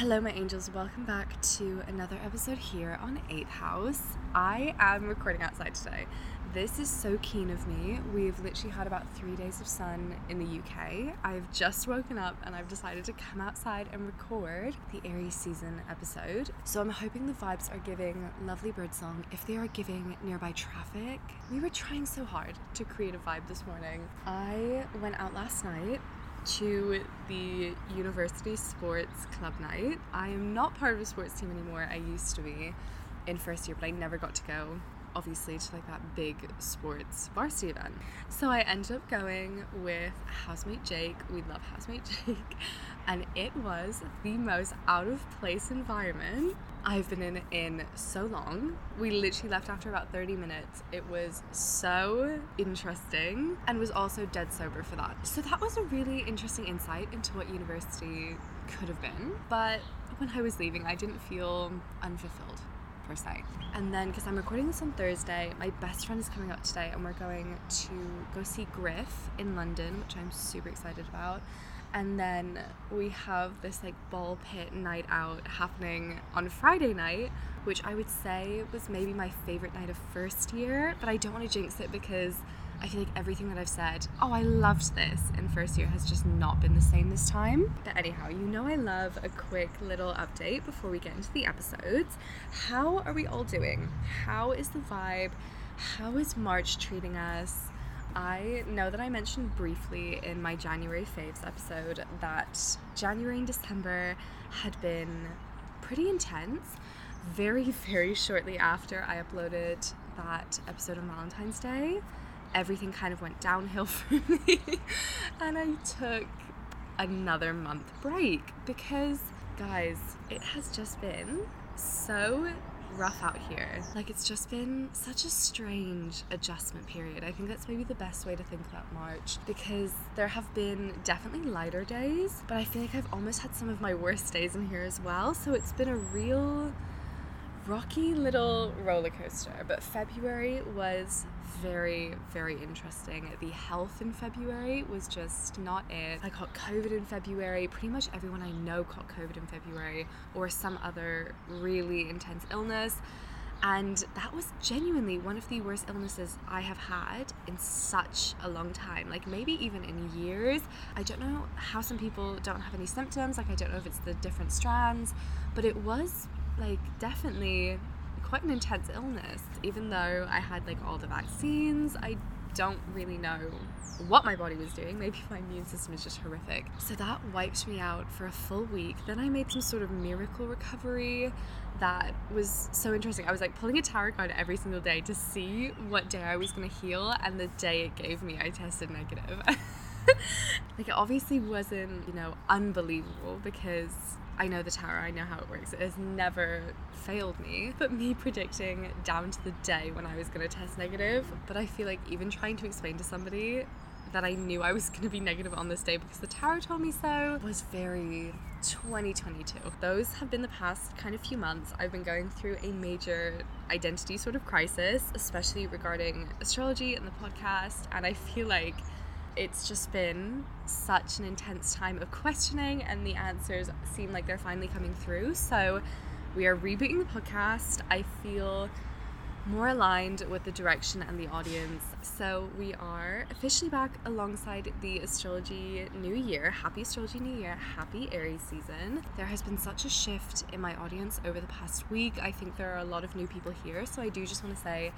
Hello, my angels. Welcome back to another episode here on 8th House. I am recording outside today. This is so keen of me. We've literally had about three days of sun in the UK. I've just woken up and I've decided to come outside and record the Aries season episode. So I'm hoping the vibes are giving lovely birdsong. If they are giving nearby traffic, we were trying so hard to create a vibe this morning. I went out last night to the university sports club night. I am not part of a sports team anymore. I used to be in first year, but I never got to go obviously to like that big sports varsity event. So I ended up going with housemate Jake. We love housemate Jake. And it was the most out of place environment I've been in in so long. We literally left after about 30 minutes. It was so interesting and was also dead sober for that. So that was a really interesting insight into what university could have been. But when I was leaving, I didn't feel unfulfilled per se. And then, because I'm recording this on Thursday, my best friend is coming up today, and we're going to go see Griff in London, which I'm super excited about. And then we have this like ball pit night out happening on Friday night, which I would say was maybe my favorite night of first year, but I don't want to jinx it because I feel like everything that I've said, oh, I loved this in first year, has just not been the same this time. But anyhow, you know, I love a quick little update before we get into the episodes. How are we all doing? How is the vibe? How is March treating us? I know that I mentioned briefly in my January faves episode that January and December had been pretty intense. Very, very shortly after I uploaded that episode on Valentine's Day, everything kind of went downhill for me. and I took another month break because, guys, it has just been so rough out here. Like, it's just been such a strange adjustment period. I think that's maybe the best way to think about March because there have been definitely lighter days, but I feel like I've almost had some of my worst days in here as well. So it's been a real rocky little roller coaster. But February was very, very interesting. The health in February was just not it. I caught COVID in February. Pretty much everyone I know caught COVID in February or some other really intense illness. And that was genuinely one of the worst illnesses I have had in such a long time, like maybe even in years. I don't know how some people don't have any symptoms, like, I don't know if it's the different strands, but it was like definitely quite an intense illness. Even though I had like all the vaccines, I don't really know what my body was doing. Maybe my immune system is just horrific. So that wiped me out for a full week. Then I made some sort of miracle recovery that was so interesting. I was like pulling a tarot card every single day to see what day I was going to heal, and the day it gave me, I tested negative. like it obviously wasn't, you know, unbelievable because I know the tarot, I know how it works. It has never failed me, but me predicting down to the day when I was going to test negative. But I feel like even trying to explain to somebody that I knew I was going to be negative on this day because the tarot told me so was very 2022. Those have been the past kind of few months. I've been going through a major identity sort of crisis, especially regarding astrology and the podcast, and I feel like it's just been such an intense time of questioning, and the answers seem like they're finally coming through. So, we are rebooting the podcast. I feel more aligned with the direction and the audience. So, we are officially back alongside the Astrology New Year. Happy Astrology New Year. Happy Aries season. There has been such a shift in my audience over the past week. I think there are a lot of new people here. So, I do just want to say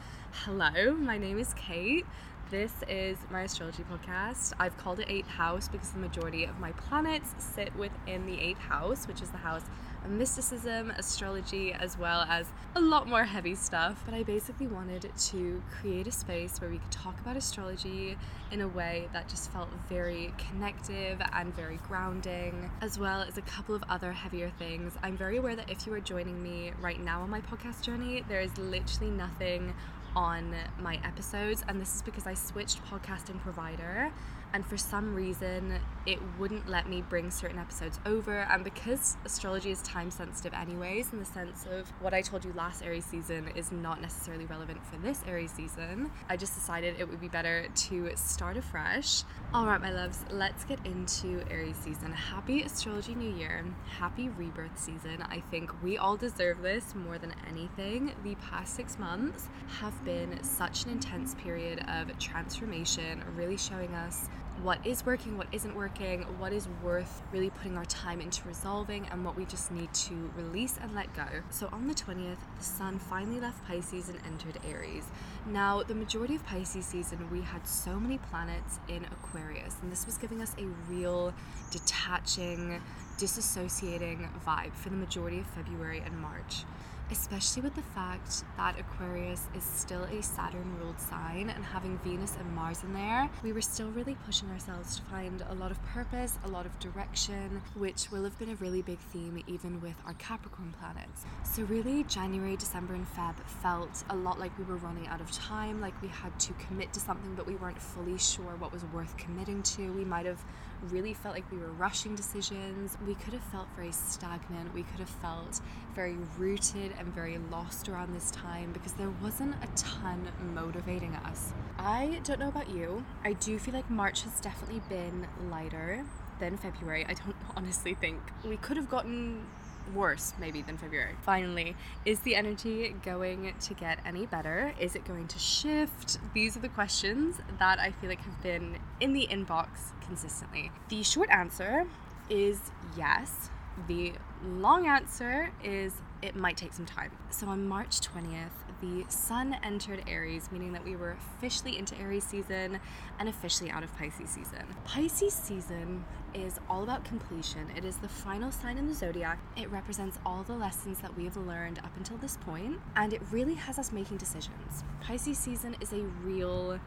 hello. My name is Kate. This is my astrology podcast. I've called it 8th house because the majority of my planets sit within the 8th house, which is the house of mysticism, astrology, as well as a lot more heavy stuff. But I basically wanted to create a space where we could talk about astrology in a way that just felt very connective and very grounding, as well as a couple of other heavier things. I'm very aware that if you are joining me right now on my podcast journey, there is literally nothing on my episodes, and this is because I switched podcasting provider and for some reason it wouldn't let me bring certain episodes over. And because astrology is time sensitive, anyways, in the sense of what I told you last Aries season is not necessarily relevant for this Aries season, I just decided it would be better to start afresh. All right, my loves, let's get into Aries season. Happy astrology new year, happy rebirth season. I think we all deserve this more than anything. The past six months have been such an intense period of transformation, really showing us what is working, what isn't working, what is worth really putting our time into resolving, and what we just need to release and let go. So on the 20th, the sun finally left Pisces and entered Aries. Now, the majority of Pisces season, we had so many planets in Aquarius, and this was giving us a real detaching, disassociating vibe for the majority of February and March especially with the fact that Aquarius is still a Saturn ruled sign and having Venus and Mars in there, we were still really pushing ourselves to find a lot of purpose, a lot of direction, which will have been a really big theme even with our Capricorn planets. So, really, January, December, and Feb felt a lot like we were running out of time, like we had to commit to something, but we weren't fully sure what was worth committing to. We might have really felt like we were rushing decisions. We could have felt very stagnant. We could have felt very rooted and very lost around this time because there wasn't a ton motivating us. I don't know about you. I do feel like March has definitely been lighter than February. I don't honestly think we could have gotten worse maybe than February. Finally, is the energy going to get any better? Is it going to shift? These are the questions that I feel like have been in the inbox consistently. The short answer is yes. The long answer is it might take some time. So on March 20th, the sun entered Aries, meaning that we were officially into Aries season and officially out of Pisces season. Pisces season is all about completion. It is the final sign in the zodiac. It represents all the lessons that we have learned up until this point, and it really has us making decisions. Pisces season is a real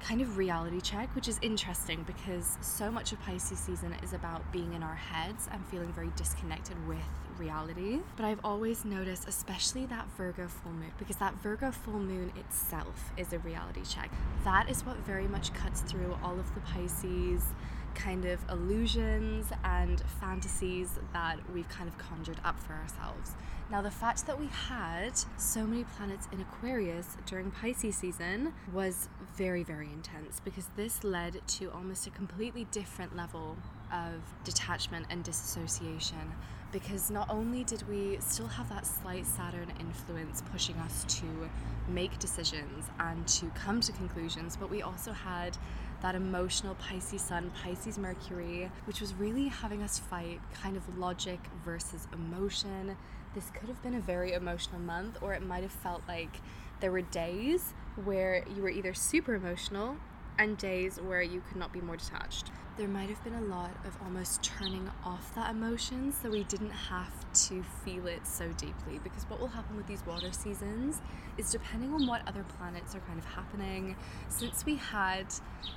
kind of reality check, which is interesting because so much of Pisces season is about being in our heads and feeling very disconnected with reality. But I've always noticed, especially that Virgo full moon, because that Virgo full moon itself is a reality check. That is what very much cuts through all of the Pisces kind of illusions and fantasies that we've kind of conjured up for ourselves. Now, the fact that we had so many planets in Aquarius during Pisces season was very, very intense because this led to almost a completely different level of detachment and disassociation. Because not only did we still have that slight Saturn influence pushing us to make decisions and to come to conclusions, but we also had that emotional Pisces Sun, Pisces Mercury, which was really having us fight kind of logic versus emotion. This could have been a very emotional month, or it might have felt like there were days where you were either super emotional and days where you could not be more detached. There might have been a lot of almost turning off that emotion so we didn't have to feel it so deeply. Because what will happen with these water seasons is depending on what other planets are kind of happening, since we had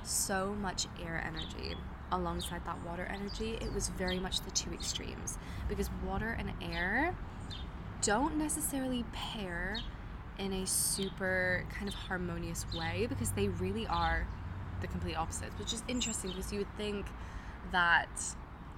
so much air energy alongside that water energy, it was very much the two extremes. Because water and air don't necessarily pair in a super kind of harmonious way because they really are the complete opposites, which is interesting because you would think that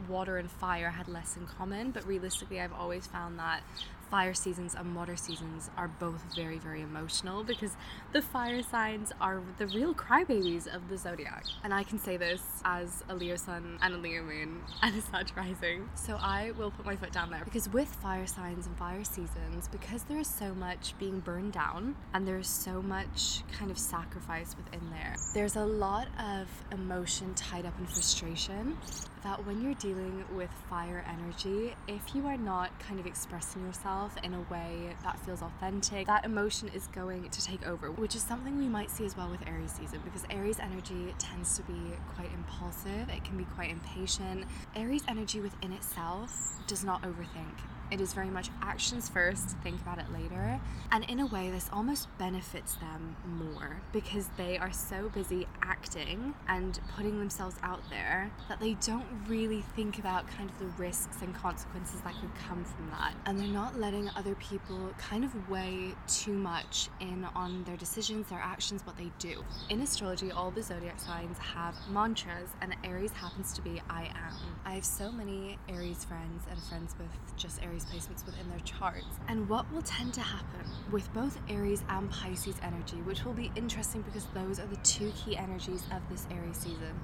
water and fire had less in common, but realistically, I've always found that fire seasons and water seasons are both very, very emotional because the fire signs are the real crybabies of the zodiac. And I can say this as a Leo sun and a Leo moon and a Sag rising. So I will put my foot down there because with fire signs and fire seasons, because there is so much being burned down and there's so much kind of sacrifice within there, there's a lot of emotion tied up in frustration that when you're dealing with fire energy, if you are not kind of expressing yourself in a way that feels authentic, that emotion is going to take over, which is something we might see as well with Aries season because Aries energy tends to be quite impulsive, it can be quite impatient. Aries energy within itself does not overthink. It is very much actions first, think about it later. And in a way, this almost benefits them more because they are so busy acting and putting themselves out there that they don't really think about kind of the risks and consequences that could come from that. And they're not letting other people kind of weigh too much in on their decisions, their actions, what they do. In astrology, all the zodiac signs have mantras, and Aries happens to be I am. I have so many Aries friends and friends with just Aries placements within their charts. And what will tend to happen with both Aries and Pisces energy, which will be interesting because those are the two key energies of this Aries season.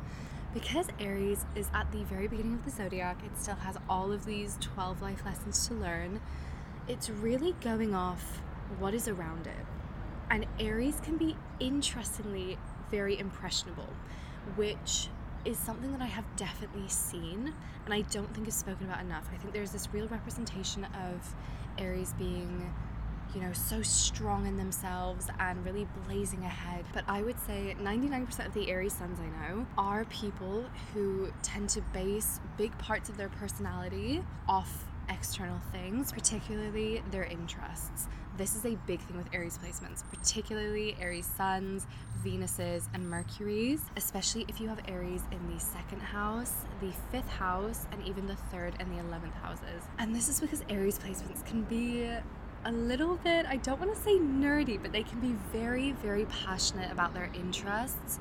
Because Aries is at the very beginning of the zodiac, it still has all of these 12 life lessons to learn. It's really going off what is around it. And Aries can be interestingly very impressionable, which is something that I have definitely seen and I don't think is spoken about enough. I think there's this real representation of Aries being you know, so strong in themselves and really blazing ahead. But I would say 99% of the Aries suns I know are people who tend to base big parts of their personality off external things, particularly their interests. This is a big thing with Aries placements, particularly Aries suns, Venuses, and Mercuries, especially if you have Aries in the second house, the fifth house, and even the third and the 11th houses. And this is because Aries placements can be a little bit, I don't want to say nerdy, but they can be very, very passionate about their interests.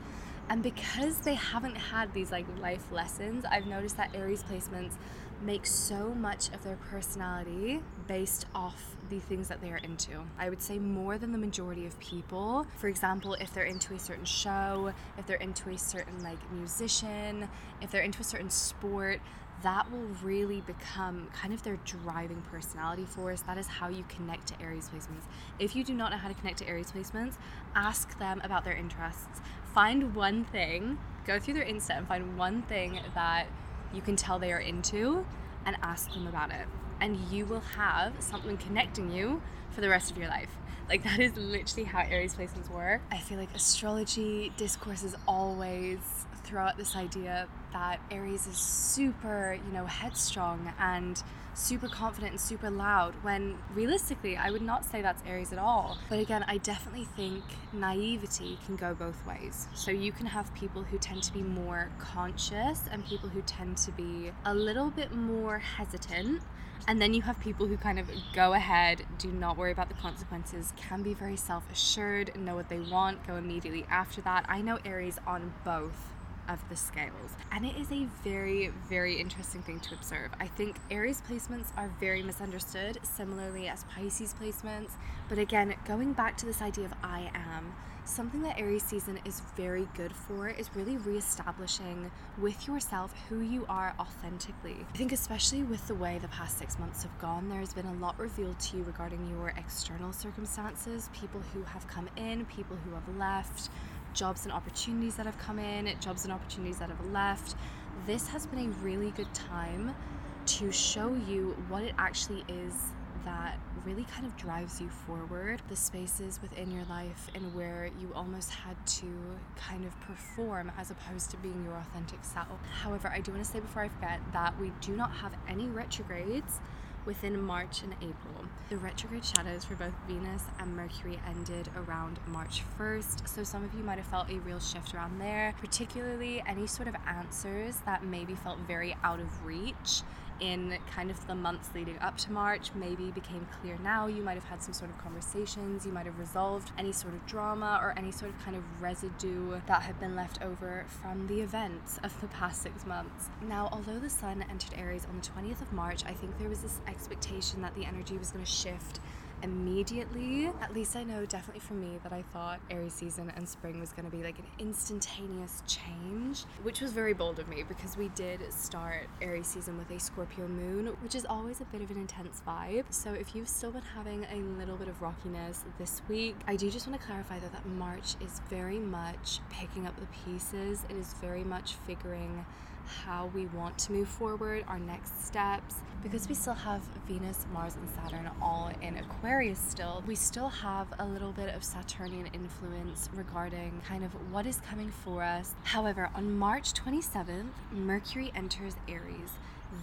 And because they haven't had these like life lessons, I've noticed that Aries placements make so much of their personality based off the things that they are into. I would say more than the majority of people. For example, if they're into a certain show, if they're into a certain like musician, if they're into a certain sport, that will really become kind of their driving personality force. That is how you connect to Aries placements. If you do not know how to connect to Aries placements, ask them about their interests. Find one thing, go through their Insta and find one thing that you can tell they are into and ask them about it. And you will have something connecting you for the rest of your life. Like that is literally how Aries placements work. I feel like astrology discourses always throw out this idea that Aries is super, you know, headstrong and super confident and super loud when realistically I would not say that's Aries at all. But again, I definitely think naivety can go both ways. So you can have people who tend to be more conscious and people who tend to be a little bit more hesitant. And then you have people who kind of go ahead, do not worry about the consequences, can be very self assured, know what they want, go immediately after that. I know Aries on both of the scales. And it is a very, very interesting thing to observe. I think Aries placements are very misunderstood, similarly as Pisces placements. But again, going back to this idea of I am, something that Aries season is very good for is really reestablishing with yourself who you are authentically. I think, especially with the way the past six months have gone, there's been a lot revealed to you regarding your external circumstances, people who have come in, people who have left jobs and opportunities that have come in, jobs and opportunities that have left. This has been a really good time to show you what it actually is that really kind of drives you forward. The spaces within your life and where you almost had to kind of perform as opposed to being your authentic self. However, I do want to say before I forget that we do not have any retrogrades within March and April. The retrograde shadows for both Venus and Mercury ended around March 1st, so some of you might have felt a real shift around there, particularly any sort of answers that maybe felt very out of reach in kind of the months leading up to March maybe became clear now. You might have had some sort of conversations, you might have resolved any sort of drama or any sort of kind of residue that had been left over from the events of the past six months. Now, although the sun entered Aries on the 20th of March, I think there was this expectation that the energy was going to shift immediately. At least I know definitely for me that I thought Aries season and spring was going to be like an instantaneous change, which was very bold of me because we did start Aries season with a Scorpio moon, which is always a bit of an intense vibe. So if you've still been having a little bit of rockiness this week, I do just want to clarify though that March is very much picking up the pieces. It is very much figuring how we want to move forward, our next steps. Because we still have Venus, Mars, and Saturn all in Aquarius still, we still have a little bit of Saturnian influence regarding kind of what is coming for us. However, on March 27th, Mercury enters Aries.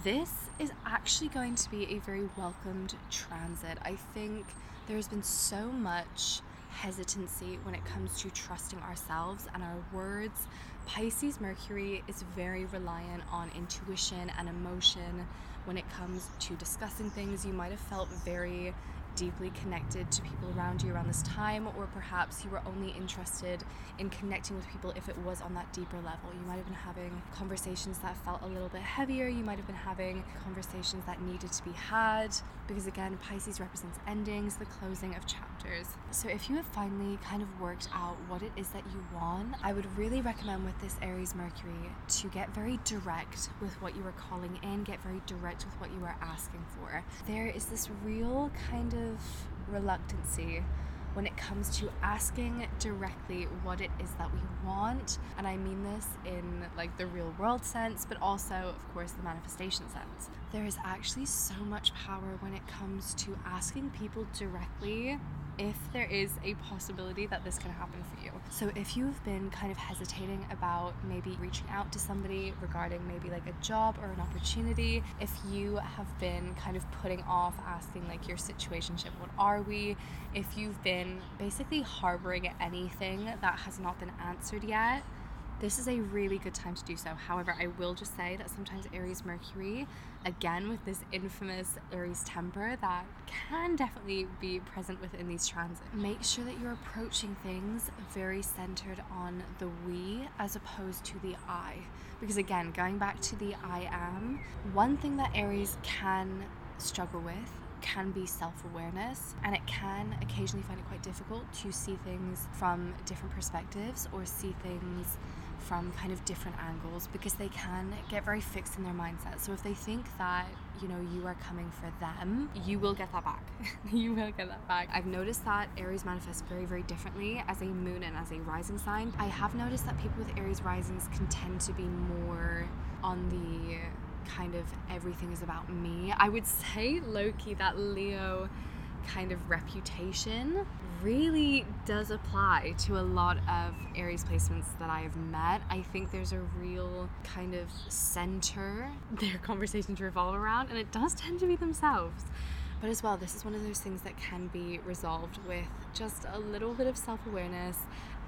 This is actually going to be a very welcomed transit. I think there's been so much hesitancy when it comes to trusting ourselves and our words, Pisces Mercury is very reliant on intuition and emotion when it comes to discussing things. You might have felt very deeply connected to people around you around this time, or perhaps you were only interested in connecting with people if it was on that deeper level. You might have been having conversations that felt a little bit heavier, you might have been having conversations that needed to be had, because again, Pisces represents endings, the closing of chapters. So if you have finally kind of worked out what it is that you want, I would really recommend with this Aries Mercury to get very direct with what you are calling in, get very direct with what you are asking for. There is this real kind of of reluctancy when it comes to asking directly what it is that we want. And I mean this in like the real world sense, but also, of course, the manifestation sense. There is actually so much power when it comes to asking people directly if there is a possibility that this can happen for you. So, if you've been kind of hesitating about maybe reaching out to somebody regarding maybe like a job or an opportunity, if you have been kind of putting off asking like your situationship, what are we? If you've been basically harboring anything that has not been answered yet, this is a really good time to do so. However, I will just say that sometimes Aries Mercury, again with this infamous Aries temper that can definitely be present within these transits, make sure that you're approaching things very centered on the we as opposed to the I. Because again, going back to the I am, one thing that Aries can struggle with can be self awareness, and it can occasionally find it quite difficult to see things from different perspectives or see things from kind of different angles because they can get very fixed in their mindset. So if they think that, you know, you are coming for them, you will get that back. you will get that back. I've noticed that Aries manifests very, very differently as a moon and as a rising sign. I have noticed that people with Aries risings can tend to be more on the kind of everything is about me. I would say low key that Leo kind of reputation really does apply to a lot of Aries placements that I have met. I think there's a real kind of center their conversations revolve around, and it does tend to be themselves. But as well, this is one of those things that can be resolved with just a little bit of self awareness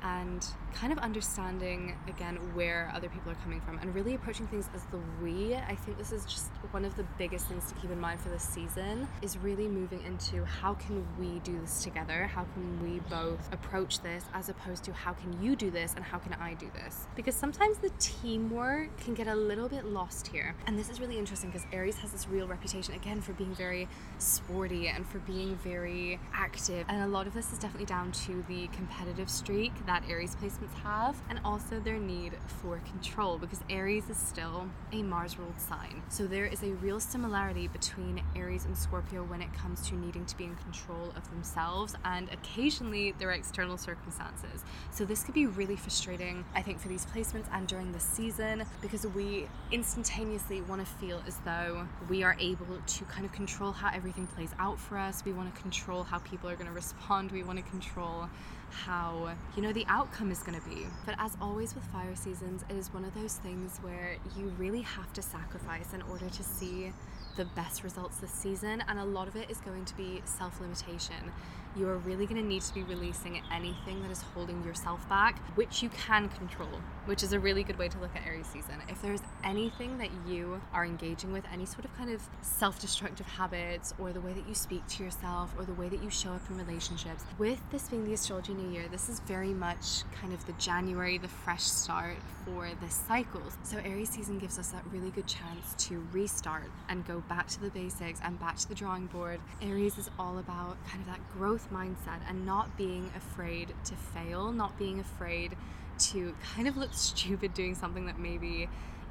and kind of understanding again where other people are coming from and really approaching things as the we. I think this is just one of the biggest things to keep in mind for this season is really moving into how can we do this together? How can we both approach this as opposed to how can you do this and how can i do this? Because sometimes the teamwork can get a little bit lost here. And this is really interesting because aries has this real reputation again for being very sporty and for being very active. And a lot of this is definitely down to the competitive streak that Aries placements have, and also their need for control because Aries is still a Mars ruled sign. So there is a real similarity between Aries and Scorpio when it comes to needing to be in control of themselves and occasionally their external circumstances. So this could be really frustrating, I think, for these placements and during the season because we instantaneously want to feel as though we are able to kind of control how everything plays out for us. We want to control how people are going to respond. We want to control how, you know, the outcome is going to be. But as always with fire seasons, it is one of those things where you really have to sacrifice in order to see the best results this season, and a lot of it is going to be self limitation you are really going to need to be releasing anything that is holding yourself back, which you can control, which is a really good way to look at Aries season. If there's anything that you are engaging with, any sort of kind of self destructive habits, or the way that you speak to yourself, or the way that you show up in relationships, with this being the astrology new year, this is very much kind of the January, the fresh start for this cycle. So Aries season gives us that really good chance to restart and go back to the basics and back to the drawing board. Aries is all about kind of that growth growth mindset and not being afraid to fail, not being afraid to kind of look stupid doing something that maybe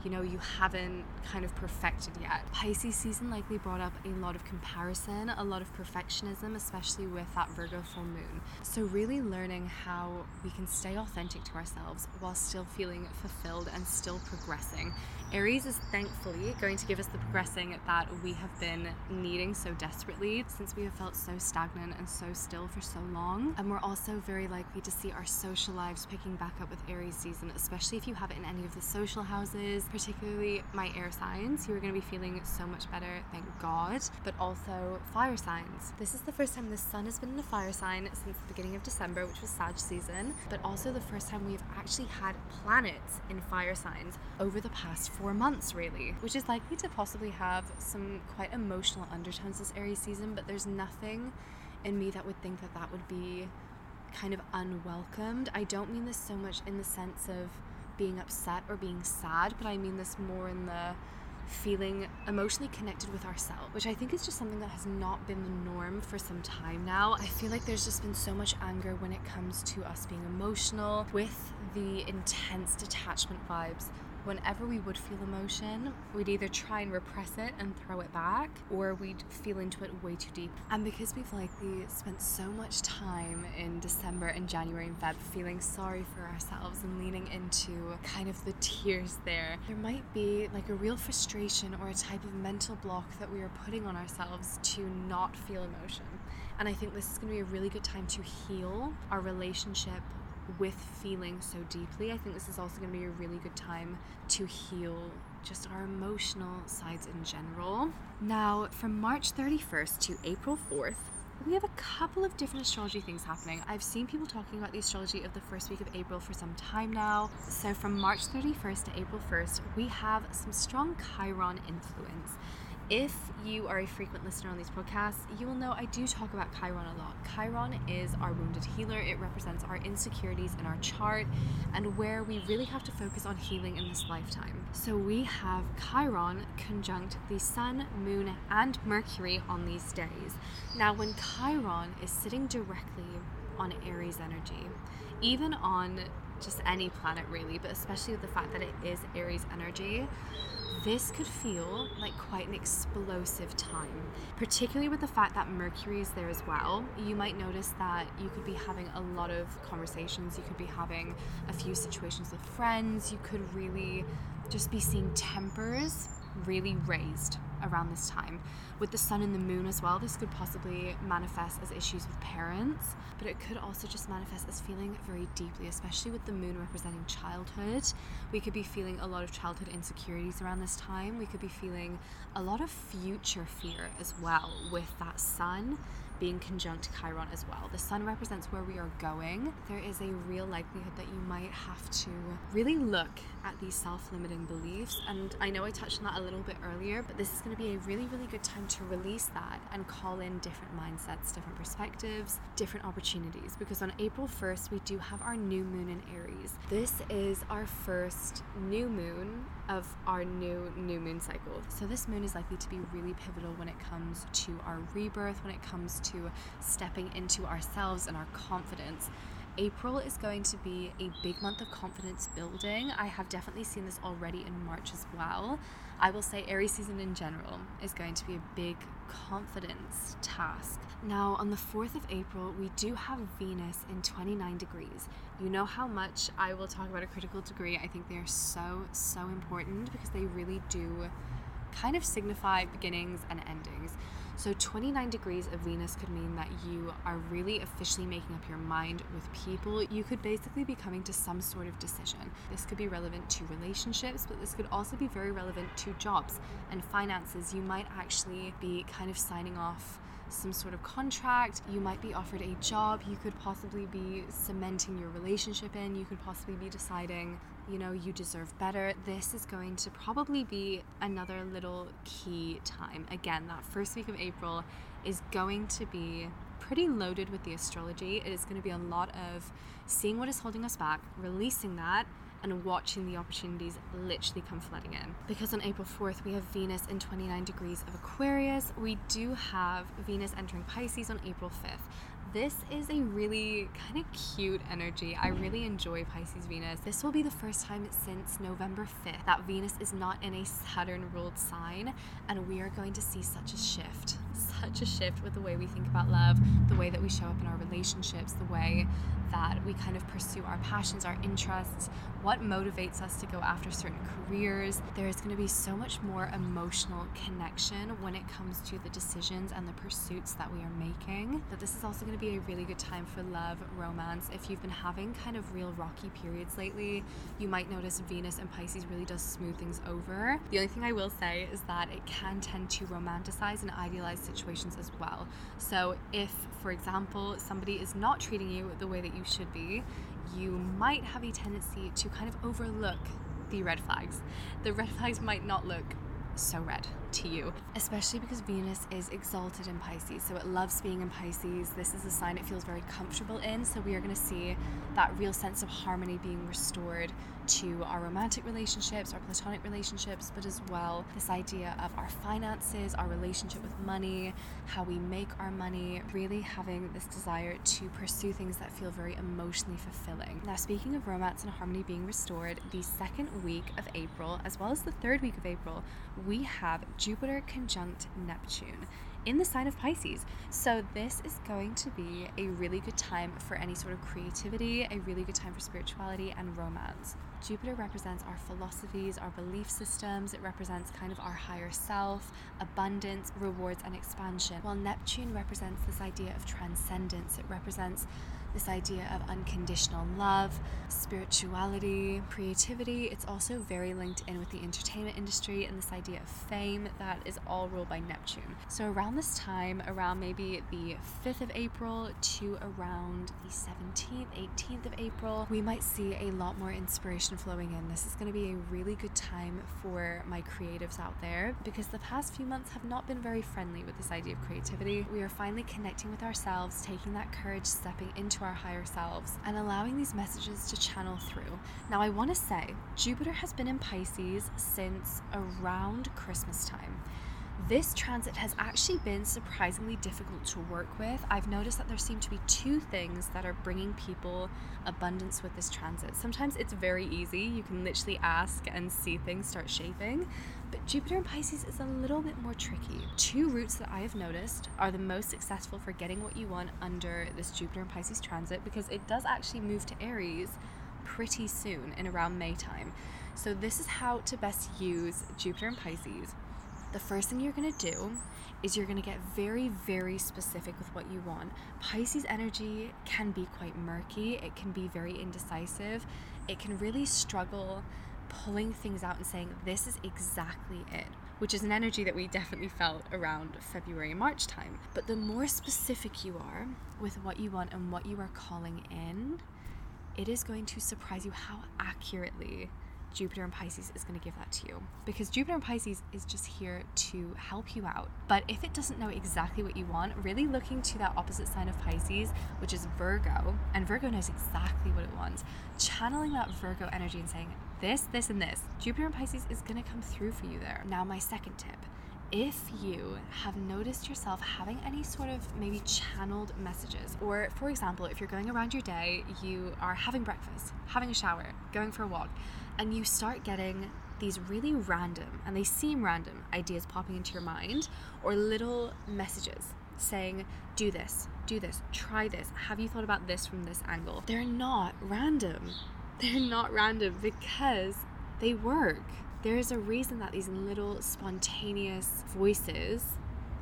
you know you haven't kind of perfected yet. Pisces season likely brought up a lot of comparison, a lot of perfectionism, especially with that Virgo full moon. So, really learning how we can stay authentic to ourselves while still feeling fulfilled and still progressing. Aries is thankfully going to give us the progressing that we have been needing so desperately since we have felt so stagnant and so still for so long. And we're also very likely to see our social lives picking back up with Aries season, especially if you have it in any of the social houses, particularly my air signs, you are going to be feeling so much better, thank God, but also fire signs. This is the first time the sun has been in a fire sign since the beginning of December, which was Sag season, but also the first time we've actually had planets in fire signs over the past four months, really, which is likely to possibly have some quite emotional undertones this Aries season, but there's nothing in me that would think that that would be kind of unwelcomed. I don't mean this so much in the sense of being upset or being sad, but I mean this more in the feeling emotionally connected with ourselves, which I think is just something that has not been the norm for some time now. I feel like there's just been so much anger when it comes to us being emotional with the intense detachment vibes whenever we would feel emotion, we'd either try and repress it and throw it back, or we'd feel into it way too deep. And because we've likely spent so much time in December and January and Feb feeling sorry for ourselves and leaning into kind of the tears there, there might be like a real frustration or a type of mental block that we are putting on ourselves to not feel emotion. And I think this is going to be a really good time to heal our relationship with feeling so deeply. I think this is also going to be a really good time to heal just our emotional sides in general. Now, from March 31st to April 4th, we have a couple of different astrology things happening. I've seen people talking about the astrology of the first week of April for some time now. So, from March 31st to April 1st, we have some strong Chiron influence. If you are a frequent listener on these podcasts, you will know I do talk about Chiron a lot. Chiron is our wounded healer, it represents our insecurities in our chart and where we really have to focus on healing in this lifetime. So we have Chiron conjunct the Sun, Moon, and Mercury on these days. Now, when Chiron is sitting directly on Aries energy, even on just any planet really, but especially with the fact that it is Aries energy, this could feel like quite an explosive time, particularly with the fact that Mercury is there as well. You might notice that you could be having a lot of conversations, you could be having a few situations with friends, you could really just be seeing tempers really raised around this time. With the sun and the moon as well, this could possibly manifest as issues with parents, but it could also just manifest as feeling very deeply, especially with the moon representing childhood. We could be feeling a lot of childhood insecurities around this time. We could be feeling a lot of future fear as well with that sun being conjunct Chiron as well. The sun represents where we are going. There is a real likelihood that you might have to really look at these self limiting beliefs. And I know I touched on that a little bit earlier, but this is going to be a really, really good time to release that and call in different mindsets, different perspectives, different opportunities. Because on April 1st, we do have our new moon in Aries. This is our first new moon of our new new moon cycle. So this moon is likely to be really pivotal when it comes to our rebirth, when it comes to stepping into ourselves and our confidence. April is going to be a big month of confidence building. I have definitely seen this already in March as well. I will say Aries season in general is going to be a big confidence task. Now, on the 4th of April, we do have Venus in 29 degrees. You know how much I will talk about a critical degree. I think they are so, so important because they really do kind of signify beginnings and endings. So 29 degrees of Venus could mean that you are really officially making up your mind with people. You could basically be coming to some sort of decision. This could be relevant to relationships, but this could also be very relevant to jobs and finances. You might actually be kind of signing off some sort of contract, you might be offered a job, you could possibly be cementing your relationship in, you could possibly be deciding, you know, you deserve better. This is going to probably be another little key time. Again, that first week of April is going to be pretty loaded with the astrology. It is going to be a lot of seeing what is holding us back, releasing that, and watching the opportunities literally come flooding in. Because on April 4th, we have Venus in 29 degrees of Aquarius. We do have Venus entering Pisces on April 5th. This is a really kind of cute energy. I really enjoy Pisces Venus. This will be the first time since November 5th that Venus is not in a Saturn ruled sign, and we are going to see such a shift. Such a shift with the way we think about love, the way that we show up in our relationships, the way that we kind of pursue our passions, our interests, what motivates us to go after certain careers. There is going to be so much more emotional connection when it comes to the decisions and the pursuits that we are making. That this is also going to to be a really good time for love, romance. If you've been having kind of real rocky periods lately, you might notice Venus and Pisces really does smooth things over. The only thing I will say is that it can tend to romanticize and idealize situations as well. So, if, for example, somebody is not treating you the way that you should be, you might have a tendency to kind of overlook the red flags. The red flags might not look so red to you, especially because Venus is exalted in Pisces. So it loves being in Pisces. This is a sign it feels very comfortable in. So we are going to see that real sense of harmony being restored to our romantic relationships, our platonic relationships, but as well this idea of our finances, our relationship with money, how we make our money, really having this desire to pursue things that feel very emotionally fulfilling. Now, speaking of romance and harmony being restored, the second week of April, as well as the third week of April, we have Jupiter conjunct Neptune in the sign of Pisces. So, this is going to be a really good time for any sort of creativity, a really good time for spirituality and romance. Jupiter represents our philosophies, our belief systems, it represents kind of our higher self, abundance, rewards, and expansion, while Neptune represents this idea of transcendence, it represents this idea of unconditional love, spirituality, creativity. It's also very linked in with the entertainment industry and this idea of fame that is all ruled by Neptune. So, around this time, around maybe the 5th of April to around the 17th, 18th of April, we might see a lot more inspiration flowing in. This is going to be a really good time for my creatives out there because the past few months have not been very friendly with this idea of creativity. We are finally connecting with ourselves, taking that courage, stepping into our higher selves, and allowing these messages to channel through. Now, I want to say Jupiter has been in Pisces since around Christmas time. This transit has actually been surprisingly difficult to work with. I've noticed that there seem to be two things that are bringing people abundance with this transit. Sometimes it's very easy, you can literally ask and see things start shaping, but Jupiter in Pisces is a little bit more tricky. Two routes that I have noticed are the most successful for getting what you want under this Jupiter in Pisces transit because it does actually move to Aries pretty soon in around May time. So, this is how to best use Jupiter in Pisces the first thing you're going to do is you're going to get very, very specific with what you want. Pisces energy can be quite murky, it can be very indecisive, it can really struggle pulling things out and saying, This is exactly it. Which is an energy that we definitely felt around February, March time. But the more specific you are with what you want and what you are calling in, it is going to surprise you how accurately Jupiter and Pisces is going to give that to you because Jupiter and Pisces is just here to help you out. But if it doesn't know exactly what you want, really looking to that opposite sign of Pisces, which is Virgo, and Virgo knows exactly what it wants, channeling that Virgo energy and saying, this, this, and this, Jupiter and Pisces is going to come through for you there. Now, my second tip if you have noticed yourself having any sort of maybe channeled messages, or for example, if you're going around your day, you are having breakfast, having a shower, going for a walk, and you start getting these really random, and they seem random, ideas popping into your mind, or little messages saying, do this, do this, try this, have you thought about this from this angle? They're not random. They're not random because they work. There is a reason that these little spontaneous voices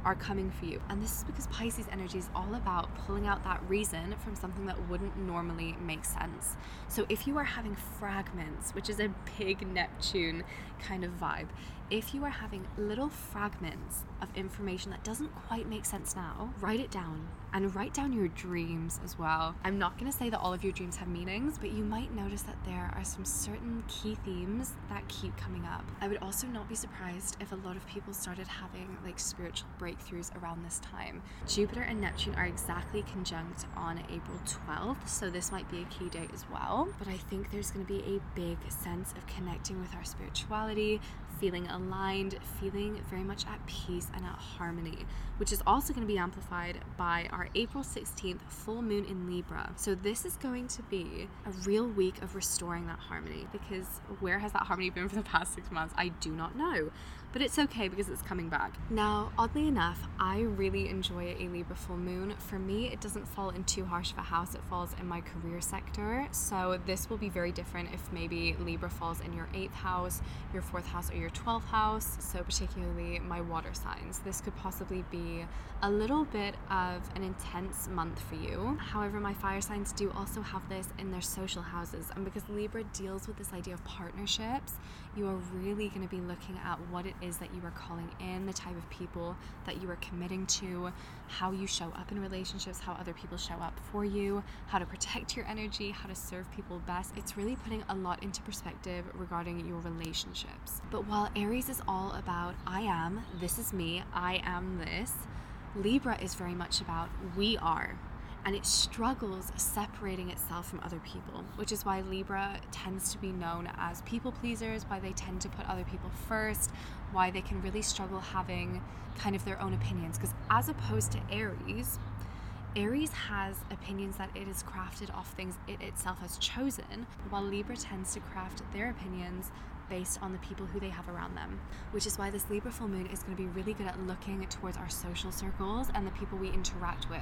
are coming for you. And this is because Pisces energy is all about pulling out that reason from something that wouldn't normally make sense. So if you are having fragments, which is a big Neptune kind of vibe, if you are having little fragments of information that doesn't quite make sense now, write it down and write down your dreams as well. I'm not going to say that all of your dreams have meanings, but you might notice that there are some certain key themes that keep coming up. I would also not be surprised if a lot of people started having like spiritual breakthroughs around this time. Jupiter and Neptune are exactly conjunct on April 12th, so this might be a key date as well. But I think there's going to be a big sense of connecting with our spirituality, feeling aligned, feeling very much at peace and at harmony, which is also going to be amplified by our April 16th full moon in Libra. So, this is going to be a real week of restoring that harmony because where has that harmony been for the past six months? I do not know but it's okay because it's coming back. Now, oddly enough, I really enjoy a Libra full moon. For me, it doesn't fall in too harsh of a house, it falls in my career sector. So, this will be very different if maybe Libra falls in your eighth house, your fourth house, or your your 12th house, so particularly my water signs. This could possibly be a little bit of an intense month for you. However, my fire signs do also have this in their social houses, and because Libra deals with this idea of partnerships, you are really going to be looking at what it is that you are calling in, the type of people that you are committing to, how you show up in relationships, how other people show up for you, how to protect your energy, how to serve people best. It's really putting a lot into perspective regarding your relationships. But while Aries is all about I am, this is me, I am this, Libra is very much about we are and it struggles separating itself from other people, which is why Libra tends to be known as people pleasers, why they tend to put other people first, why they can really struggle having kind of their own opinions. Because as opposed to Aries, Aries has opinions that it is crafted off things it itself has chosen, while Libra tends to craft their opinions based on the people who they have around them. Which is why this Libra full moon is going to be really good at looking towards our social circles and the people we interact with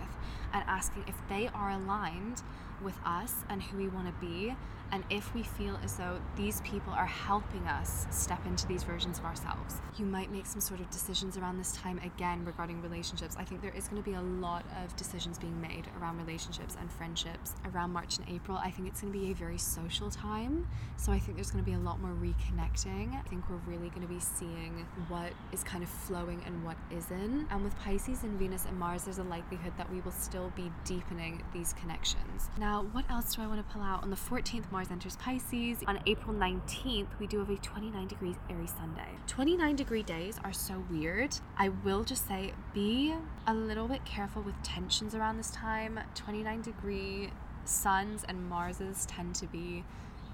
and asking if they are aligned with us and who we want to be and if we feel as though these people are helping us step into these versions of ourselves. You might make some sort of decisions around this time again regarding relationships. I think there is going to be a lot of decisions being made around relationships and friendships around March and April. I think it's going to be a very social time. So I think there's going to be a lot more reconnecting. I think we're really going to be seeing what is kind of flowing and what isn't. And with Pisces and Venus and Mars, there's a likelihood that we will still be deepening these connections. Now, what else do I want to pull out? On the 14th, Mars enters Pisces. On April 19th, we do have a 29 degrees Aries Sunday. 29 degree days are so weird. I will just say be a little bit careful with tensions around this time. 29 degree suns and Marses tend to be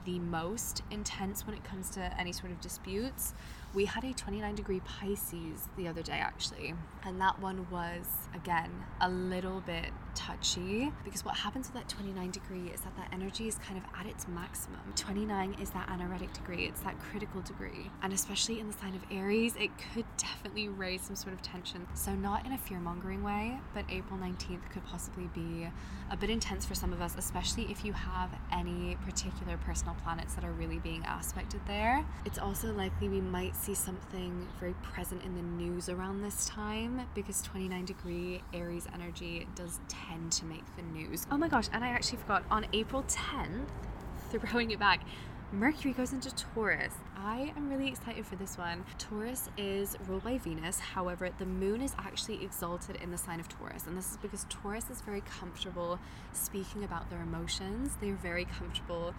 the most intense when it comes to any sort of disputes. We had a 29 degree Pisces the other day actually, and that one was again a little bit touchy because what happens with that 29 degree is that that energy is kind of at its maximum. 29 is that anaretic degree, it's that critical degree, and especially in the sign of Aries, it could definitely raise some sort of tension. So, not in a fear mongering way, but April 19th could possibly be a bit intense for some of us, especially if you have any particular personal planets that are really being aspected there. It's also likely we might see something very present in the news around this time because 29 degree Aries energy does tend to make the news. Oh my gosh, and I actually forgot on April 10th, throwing it back, Mercury goes into Taurus. I am really excited for this one. Taurus is ruled by Venus, however, the moon is actually exalted in the sign of Taurus, and this is because Taurus is very comfortable speaking about their emotions. They're very comfortable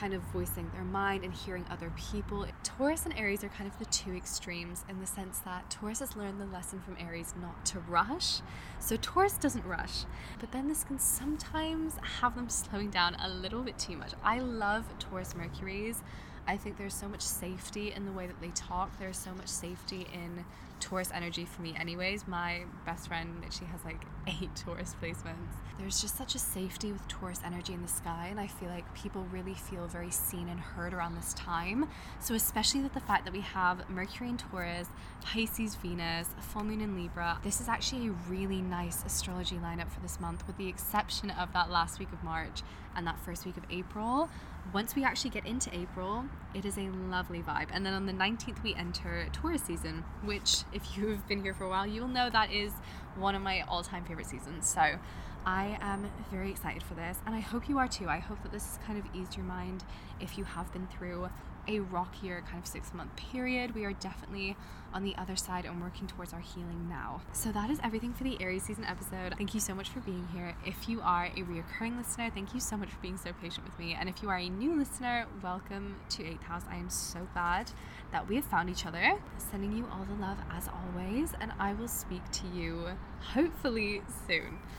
kind of voicing their mind and hearing other people. Taurus and Aries are kind of the two extremes in the sense that Taurus has learned the lesson from Aries not to rush. So Taurus doesn't rush, but then this can sometimes have them slowing down a little bit too much. I love Taurus Mercuries. I think there's so much safety in the way that they talk. There's so much safety in Taurus energy for me, anyways. My best friend, she has like eight Taurus placements. There's just such a safety with Taurus energy in the sky, and I feel like people really feel very seen and heard around this time. So, especially with the fact that we have Mercury in Taurus, Pisces, Venus, full moon in Libra, this is actually a really nice astrology lineup for this month, with the exception of that last week of March and that first week of April. Once we actually get into April, it is a lovely vibe. And then on the 19th, we enter Taurus season, which, if you've been here for a while, you'll know that is one of my all time favorite seasons. So I am very excited for this, and I hope you are too. I hope that this has kind of eased your mind if you have been through a rockier kind of six month period. We are definitely on the other side and working towards our healing now. So that is everything for the Aries season episode. Thank you so much for being here. If you are a reoccurring listener, thank you so much for being so patient with me. And if you are a new listener, welcome to 8th House. I am so glad that we have found each other. Sending you all the love as always, and I will speak to you hopefully soon.